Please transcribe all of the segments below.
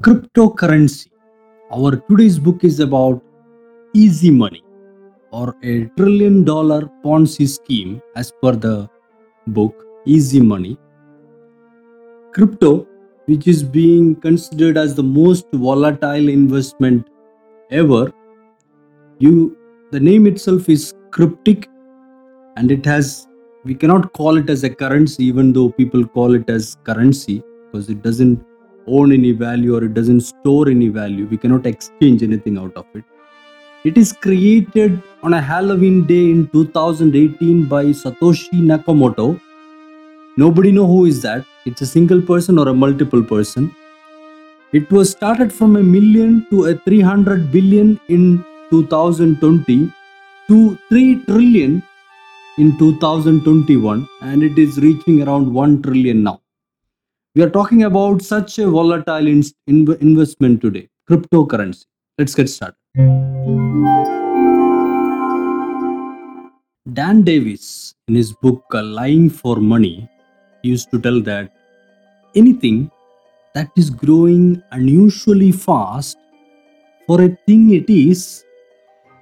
cryptocurrency. Our today's book is about easy money or a trillion dollar Ponzi scheme, as per the book Easy Money. Crypto, which is being considered as the most volatile investment ever, you the name itself is cryptic and it has we cannot call it as a currency even though people call it as currency because it doesn't own any value or it doesn't store any value we cannot exchange anything out of it. It is created on a halloween day in 2018 by satoshi nakamoto. Nobody know who is that. It's a single person or a multiple person. It was started from a million to a 300 billion in 2020 to 3 trillion in 2021 and it is reaching around 1 trillion now. We are talking about such a volatile in- inv- investment today, cryptocurrency. Let's get started. Dan Davies, in his book Lying for Money, used to tell that anything that is growing unusually fast for a thing it is,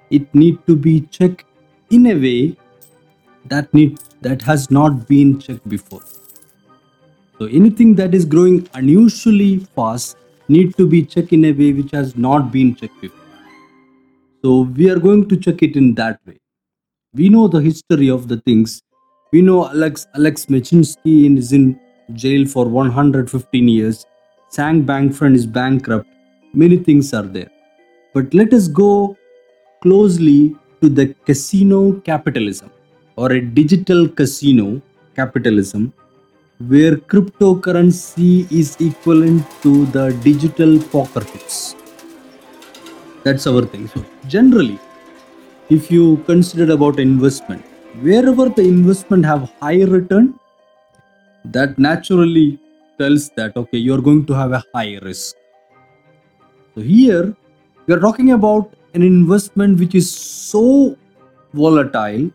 it need to be checked in a way that need that has not been checked before. So anything that is growing unusually fast need to be checked in a way which has not been checked before. So we are going to check it in that way. We know the history of the things. We know Alex Alex Mashinsky is in jail for 115 years. Sam Bankman-Fried is bankrupt. Many things are there. But let us go closely to the casino capitalism or a digital casino capitalism where cryptocurrency is equivalent to the digital poker chips. That's our thing. So generally, if you consider about investment, wherever the investment have high return, that naturally tells that okay, you're going to have a high risk. So here we are talking about an investment which is so volatile,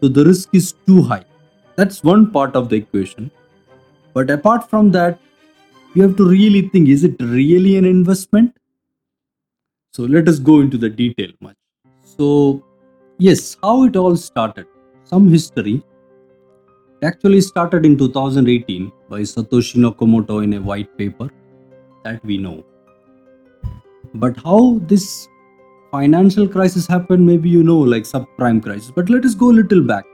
so the risk is too high. That's one part of the equation. But apart from that, you have to really think is it really an investment? So let us go into the detail much. So, yes, how it all started. Some history. It actually started in 2018 by Satoshi Nakamoto in a white paper that we know. But how this financial crisis happened, maybe you know, like subprime crisis. But let us go a little back.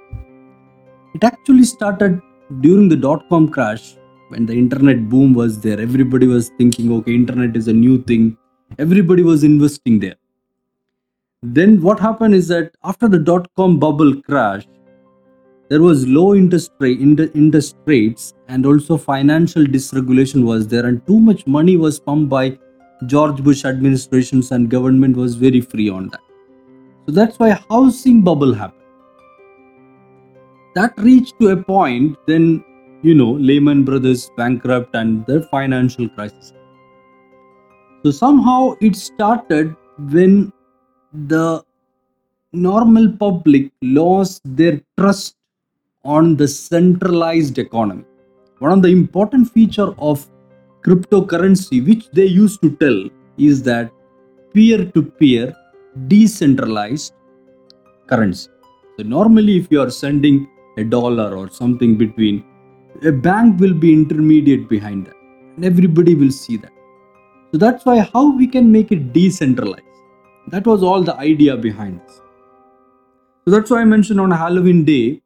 It actually started during the dot com crash when the internet boom was there. Everybody was thinking, okay, internet is a new thing. Everybody was investing there. Then what happened is that after the dot com bubble crash, there was low interest rate inter- interest rates and also financial dysregulation was there and too much money was pumped by george bush administrations and government was very free on that so that's why housing bubble happened that reached to a point then you know lehman brothers bankrupt and the financial crisis so somehow it started when the normal public lost their trust on the centralized economy. One of the important feature of cryptocurrency, which they used to tell, is that peer-to-peer decentralized currency. So normally, if you are sending a dollar or something between, a bank will be intermediate behind that, and everybody will see that. So that's why how we can make it decentralized. That was all the idea behind this. So that's why I mentioned on Halloween Day,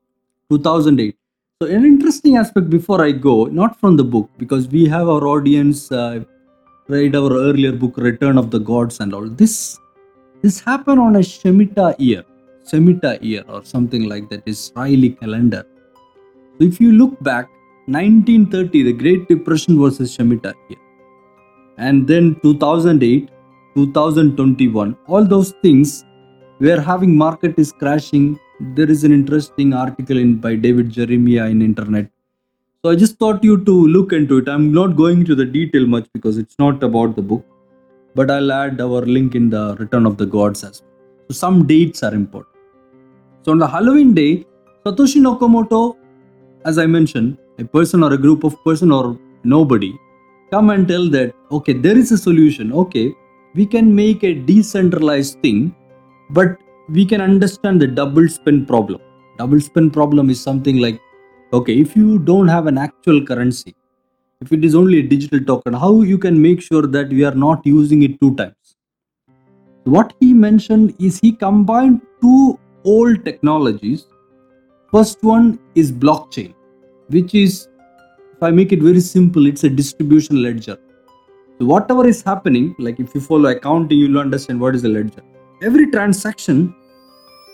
2008. So an interesting aspect before I go, not from the book, because we have our audience uh, read our earlier book, Return of the Gods, and all this. This happened on a Shemitah year, Shemitah year, or something like that, Israeli calendar. So if you look back, 1930, the Great Depression was a Shemitah year, and then 2008, 2021, all those things where having market is crashing. There is an interesting article in by david jeremiah in internet. So i just thought you to look into it. I'm not going into the detail much because it's not about the book but i'll add our link in the return of the gods as well. So some dates are important so on the halloween day satoshi nakamoto as i mentioned a person or a group of person or nobody come and tell that, okay, there is a solution. Okay, we can make a decentralized thing, but we can understand the double spend problem. Double spend problem is something like, okay, if you don't have an actual currency, if it is only a digital token, how you can make sure that we are not using it two times? What he mentioned is he combined two old technologies. First one is blockchain, which is, if I make it very simple, it's a distribution ledger. So whatever is happening, like if you follow accounting, you'll understand what is a ledger. Every transaction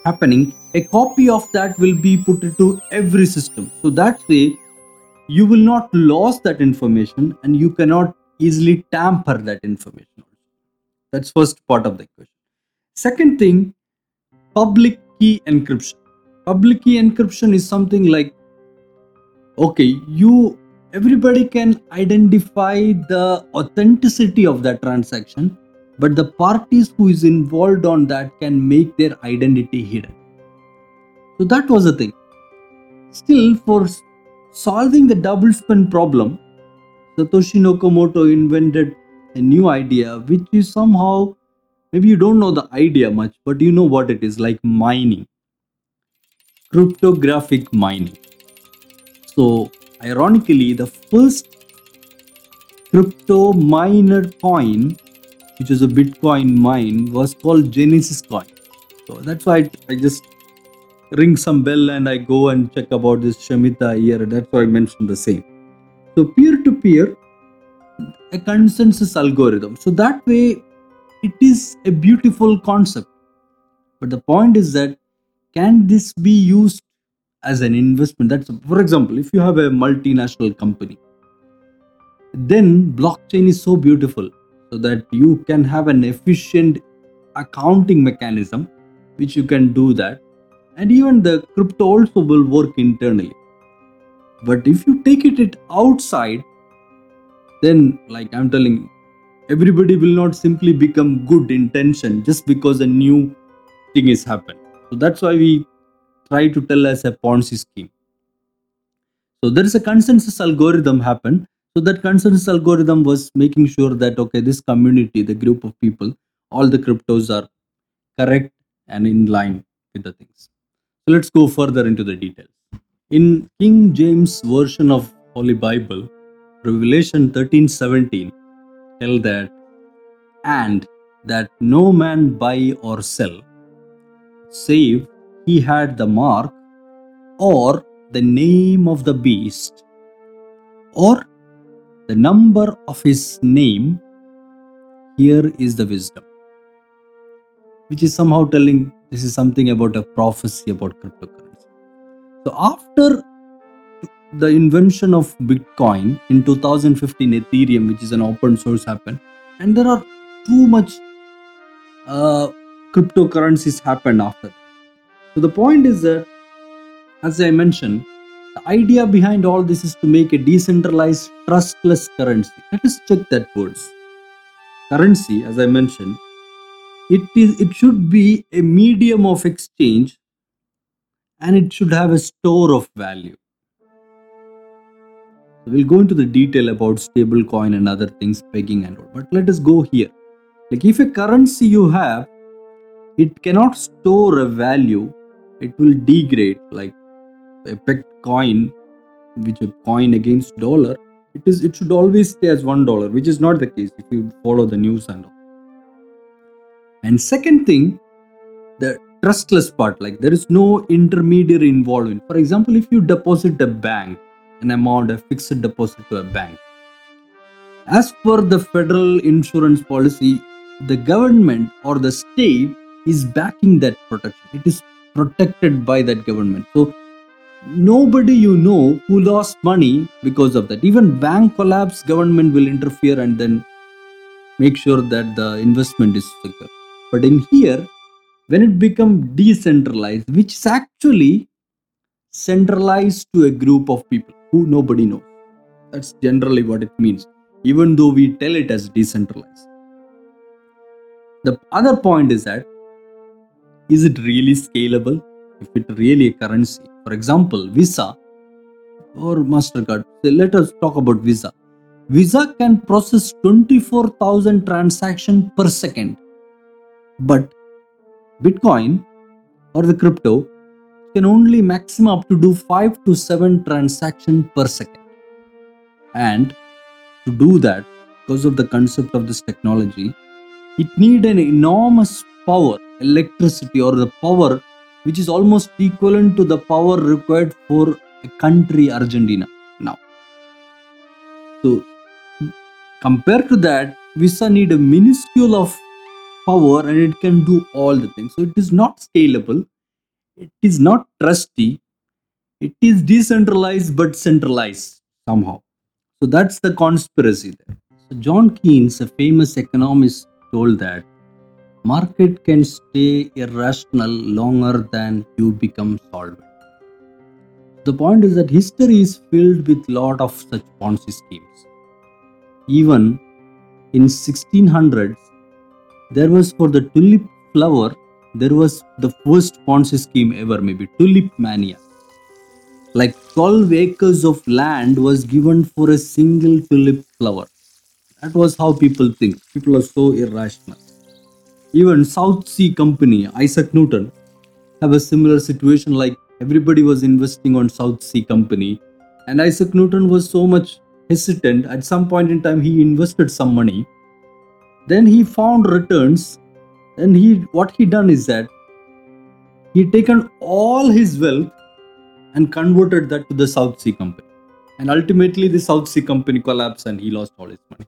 happening, a copy of that will be put into every system. So that way, you will not lose that information and you cannot easily tamper that information. That's first part of the equation. Second thing, public key encryption. Public key encryption is something like, okay, you everybody can identify the authenticity of that transaction but the parties who is involved on that can make their identity hidden so that was the thing still for solving the double spend problem satoshi nakamoto invented a new idea which is somehow maybe you don't know the idea much but you know what it is like mining. Cryptographic mining. So ironically the first crypto miner coin which is a bitcoin mine was called genesis coin. So that's why I, just ring some bell and i go and check about this shemitah here. That's why i mentioned the same. So peer to peer a consensus algorithm. So that way it is a beautiful concept. But the point is that can this be used as an investment? That's for example if you have a multinational company then blockchain is so beautiful so that you can have an efficient accounting mechanism which you can do that. And even the crypto also will work internally. But if you take it, outside then like i'm telling everybody will not simply become good intention just because a new thing is happened so that's why we try to tell as a ponzi scheme so there is a consensus algorithm happen. So that consensus algorithm was making sure that okay, this community, the group of people, all the cryptos are correct and in line with the things. So let's go further into the details. In King James version of Holy Bible, Revelation 13:17 tell that and that no man buy or sell save he had the mark or the name of the beast or the number of his name. Here is the wisdom which is somehow telling this is something about a prophecy about cryptocurrency. So after the invention of bitcoin in 2015 ethereum which is an open source happened and there are too much uh, cryptocurrencies happened after so the point is that as I mentioned, the idea behind all this is to make a decentralized, trustless currency. Let us check that words. Currency, as I mentioned, it is it should be a medium of exchange and it should have a store of value. We'll go into the detail about stable coin and other things, pegging and all. But let us go here. Like if a currency you have, it cannot store a value, it will degrade. Like a pegged coin which a coin against dollar it is it should always stay as one dollar which is not the case if you follow the news and all and second thing the trustless part like there is no intermediary involvement for example if you deposit a bank an amount of fixed deposit to a bank. As per the federal insurance policy the government or the state is backing that protection. It is protected by that government. So nobody you know who lost money because of that. Even bank collapse government will interfere and then make sure that the investment is secure. But in here when it become decentralized which is actually centralized to a group of people who nobody knows. That's generally what it means even though we tell it as decentralized. The other point is that is it really scalable? If it really a currency. For example visa. Or mastercard. So let us talk about visa. Visa can process 24,000 transactions per second. But Bitcoin or the crypto can only maximum up to do 5 to 7 transactions per second. And to do that, because of the concept of this technology, it need an enormous power, electricity or the power which is almost equivalent to the power required for a country Argentina now. So compared to that, Visa need a minuscule of power and it can do all the things. So it is not scalable, it is not trusty, it is decentralized but centralized somehow. So that's the conspiracy there. So John Keynes, a famous economist, told that market can stay irrational longer than you become solvent. The point is that history is filled with lot of such Ponzi schemes. Even in 1600s, there was for the tulip flower, there was the first Ponzi scheme ever, maybe tulip mania. Like 12 acres of land was given for a single tulip flower. That was how people think. People are so irrational. Even South Sea Company, Isaac Newton, have a similar situation like everybody was investing on South Sea Company. And Isaac Newton was so much hesitant. At some point in time, he invested some money. Then he found returns. And he what he done is that he taken all his wealth and converted that to the South Sea Company. And ultimately, the South Sea Company collapsed and he lost all his money.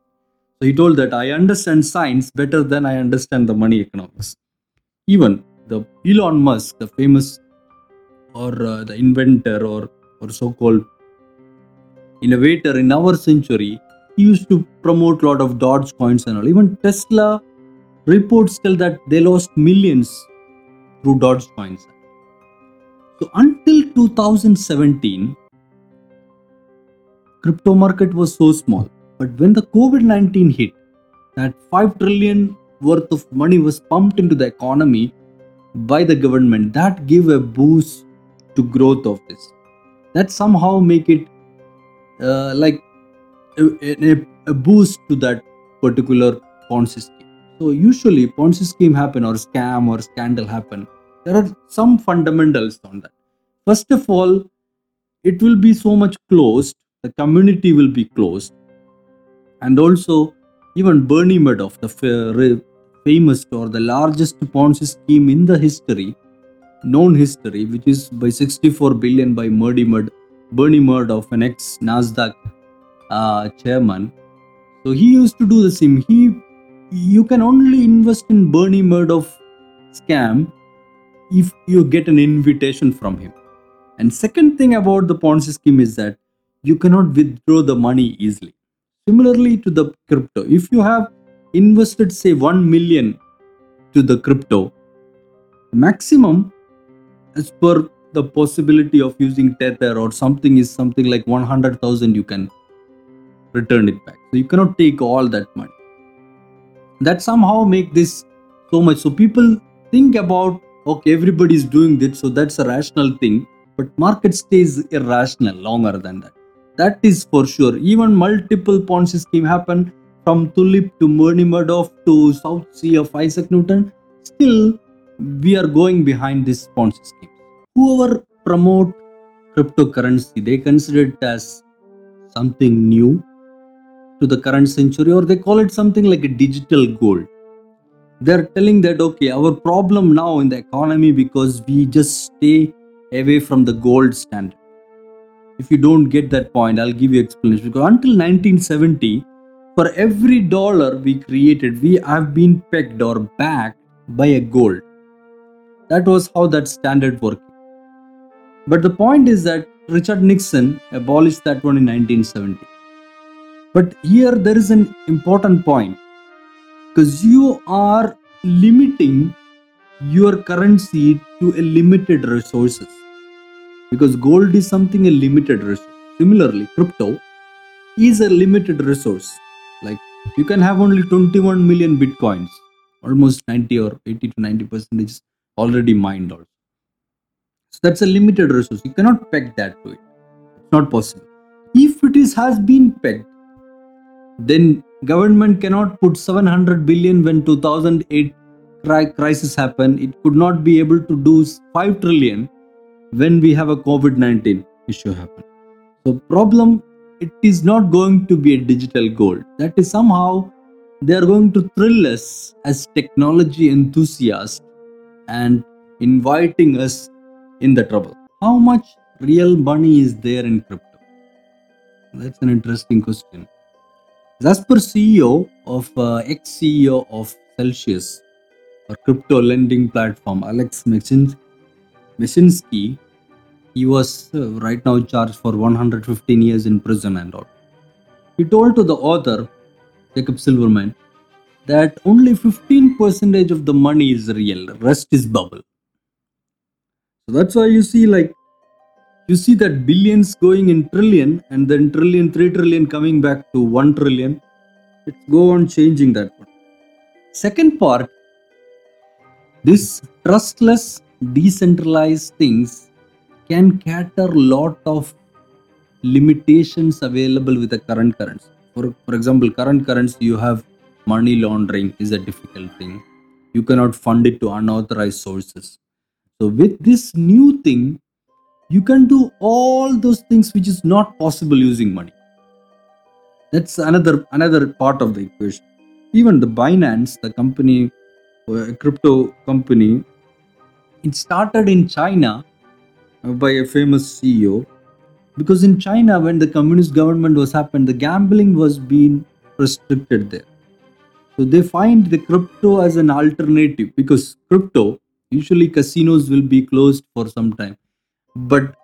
So he told that I understand science better than I understand the money economics. Even the Elon Musk, the famous or uh, the inventor or, or so called innovator in our century, he used to promote a lot of Doge coins and all. Even Tesla reports tell that they lost millions through Doge coins. So until 2017, crypto market was so small. But when the COVID 19 hit, that 5 trillion worth of money was pumped into the economy by the government, that gave a boost to growth of this. That somehow make it uh, like a, a, a boost to that particular Ponzi scheme. So usually Ponzi scheme happen or scam or scandal happen. There are some fundamentals on that. First of all, it will be so much closed. The community will be closed, and also even Bernie Madoff, the famous or the largest Ponzi scheme in the history, known history, which is by 64 billion by Bernie Mad- Bernie Madoff, an ex Nasdaq uh, chairman. So he used to do the same. He you can only invest in Bernie Madoff scam if you get an invitation from him. And second thing about the Ponzi scheme is that you cannot withdraw the money easily. Similarly to the crypto, if you have invested say 1 million to the crypto, maximum as per the possibility of using tether or something is something like 100,000 you can return it back. So you cannot take all that money. That somehow make this so much. So people think about okay, everybody is doing this, so that's a rational thing. But market stays irrational longer than that. That is for sure. Even multiple Ponzi scheme happen from Tulip to Bernie Madoff to South Sea of Isaac Newton. Still, we are going behind this Ponzi scheme. Whoever promote cryptocurrency, they consider it as something new to the current century, or they call it something like a digital gold. They're telling that okay our problem now in the economy because we just stay away from the gold standard. If you don't get that point i'll give you explanation. Because until 1970 for every dollar we created we have been pegged or backed by a gold. That was how that standard worked. But the point is that richard nixon abolished that one in 1970 but here there is an important point. Because you are limiting your currency to a limited resources. Because gold is something a limited resource. Similarly crypto is a limited resource. Like you can have only 21 million bitcoins. Almost 90 or 80 to 90 percent is already mined also. So that's a limited resource. You cannot peg that to it. It's not possible. If it is has been pegged then government cannot put 700 billion when 2008 crisis happened. It could not be able to do 5 trillion when we have a covid-19 issue happen. So problem it is not going to be a digital gold. That is somehow they are going to thrill us as technology enthusiasts and inviting us in the trouble. How much real money is there in crypto? That's an interesting question as per ceo of uh, ex-ceo of celsius a crypto lending platform alex Mashin- he was uh, right now charged for 115 years in prison and all. He told to the author, Jacob Silverman, that only 15% of the money is real, rest is bubble. So that's why you see like you see that billions going in trillion and then trillion, 3 trillion coming back to 1 trillion. It's go on changing that one. Second part, this trustless, decentralized things can cater lot of limitations available with the current currency. For, for example, current currency you have money laundering is a difficult thing. You cannot fund it to unauthorized sources. So with this new thing, you can do all those things which is not possible using money. That's another another part of the equation. Even the Binance, the company, uh, crypto company, it started in China uh, by a famous CEO because in China when the communist government was happened, the gambling was being restricted there. So they find the crypto as an alternative because crypto usually casinos will be closed for some time, but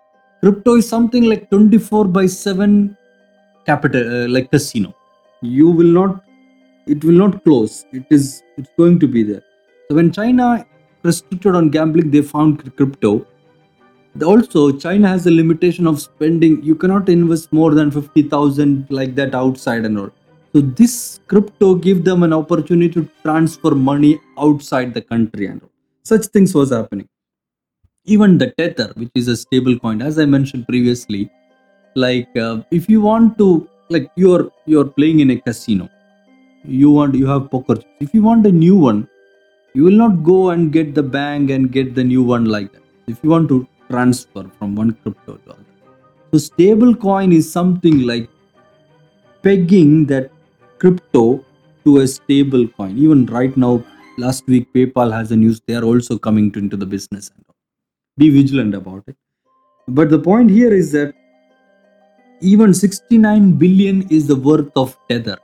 crypto is something like 24 by 7 capital uh, like casino. You will not it will not close. It is it's going to be there. So when China restricted on gambling, they found crypto. Also, China has a limitation of spending. You cannot invest more than fifty thousand like that outside and all. So this crypto give them an opportunity to transfer money outside the country and all. Such things was happening. Even the tether, which is a stable coin, as I mentioned previously, like uh, if you want to like you're you're playing in a casino you want you have poker if you want a new one you will not go and get the bank and get the new one like that. If you want to transfer from one crypto to other. So stable coin is something like pegging that crypto to a stable coin. Even right now last week paypal has a news they are also coming to, into the business. Be vigilant about it. But the point here is that even 69 billion is the worth of tether.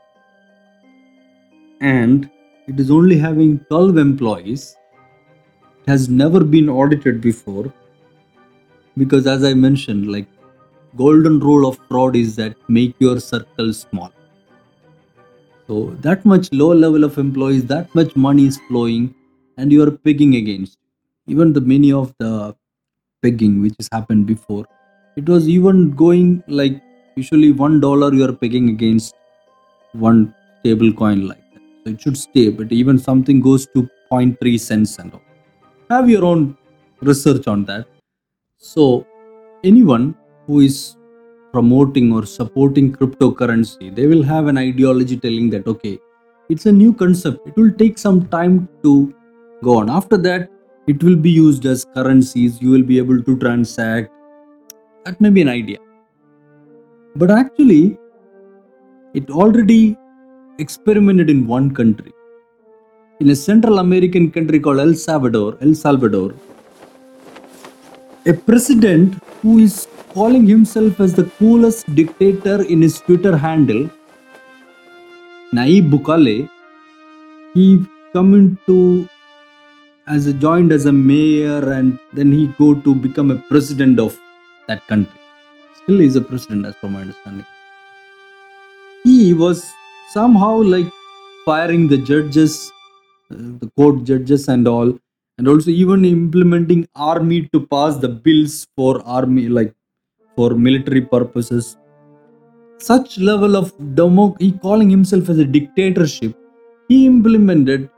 And it is only having 12 employees. It has never been audited before. Because as i mentioned like golden rule of fraud is that make your circle small. So that much low level of employees that much money is flowing and you are picking against. Even the many of the pegging which has happened before. It was even going like usually one dollar you are pegging against one stable coin like that. So it should stay but even something goes to zero cents cents and all. Have your own research on that. So anyone who is promoting or supporting cryptocurrency they will have an ideology telling that okay it's a new concept. It will take some time to go on. After that it will be used as currencies. You will be able to transact. That may be an idea. But actually it already experimented in one country. In a central american country called el salvador el salvador a president who is calling himself as the coolest dictator in his twitter handle Nayib Bukele, he come into as a joined as a mayor and then he go to become a president of that country. Still is a president as per my understanding. He was somehow like firing the judges, uh, the court judges and all, and also even implementing army to pass the bills for army like for military purposes such level of demo he calling himself as a dictatorship he implemented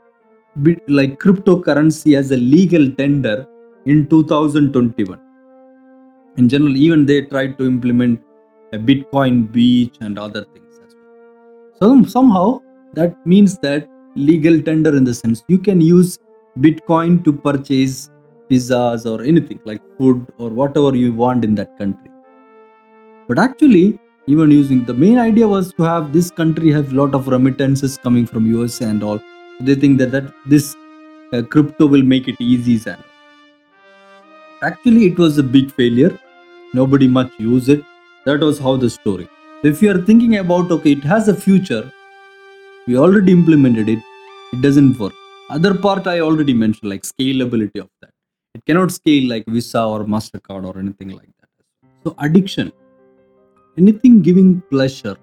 like cryptocurrency as a legal tender in 2021 in general even they tried to implement a bitcoin beach and other things as well So somehow that means that legal tender in the sense you can use Bitcoin to purchase pizzas or anything like food or whatever you want in that country. But actually, even using the main idea was to have this country have lot of remittances coming from US and all. They think that, that this uh, crypto will make it easy actually it was a big failure. Nobody much used it. That was how the story. If you are thinking about okay, it has a future, we already implemented it, it doesn't work. Other part I already mentioned, like scalability of that. It cannot scale like Visa or MasterCard or anything like that. So addiction, anything giving pleasure,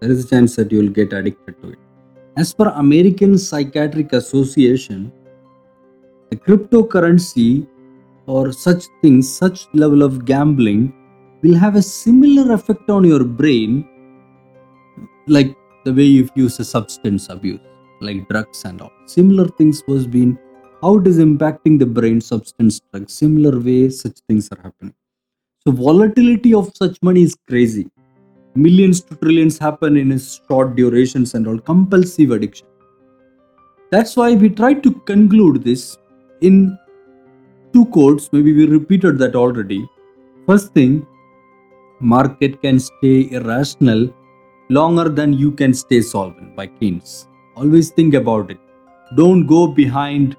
there is a chance that you will get addicted to it. As per American Psychiatric Association, the cryptocurrency or such things, such level of gambling will have a similar effect on your brain like the way you use a substance abuse like drugs and all. Similar things was being how it is impacting the brain substance drugs. Similar way such things are happening. So volatility of such money is crazy millions to trillions happen in short durations and all compulsive addiction that's why we try to conclude this in two quotes maybe we repeated that already first thing market can stay irrational longer than you can stay solvent by Keynes. Always think about it. Don't go behind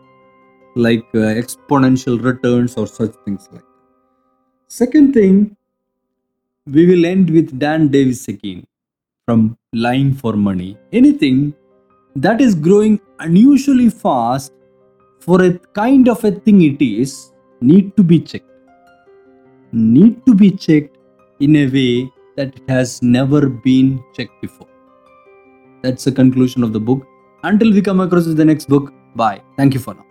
like uh, exponential returns or such things like that. Second thing, we will end with Dan Davies again from Lying for Money. Anything that is growing unusually fast for a kind of a thing it is need to be checked. Need to be checked in a way that it has never been checked before. That's the conclusion of the book. Until we come across the next book, bye. Thank you for now.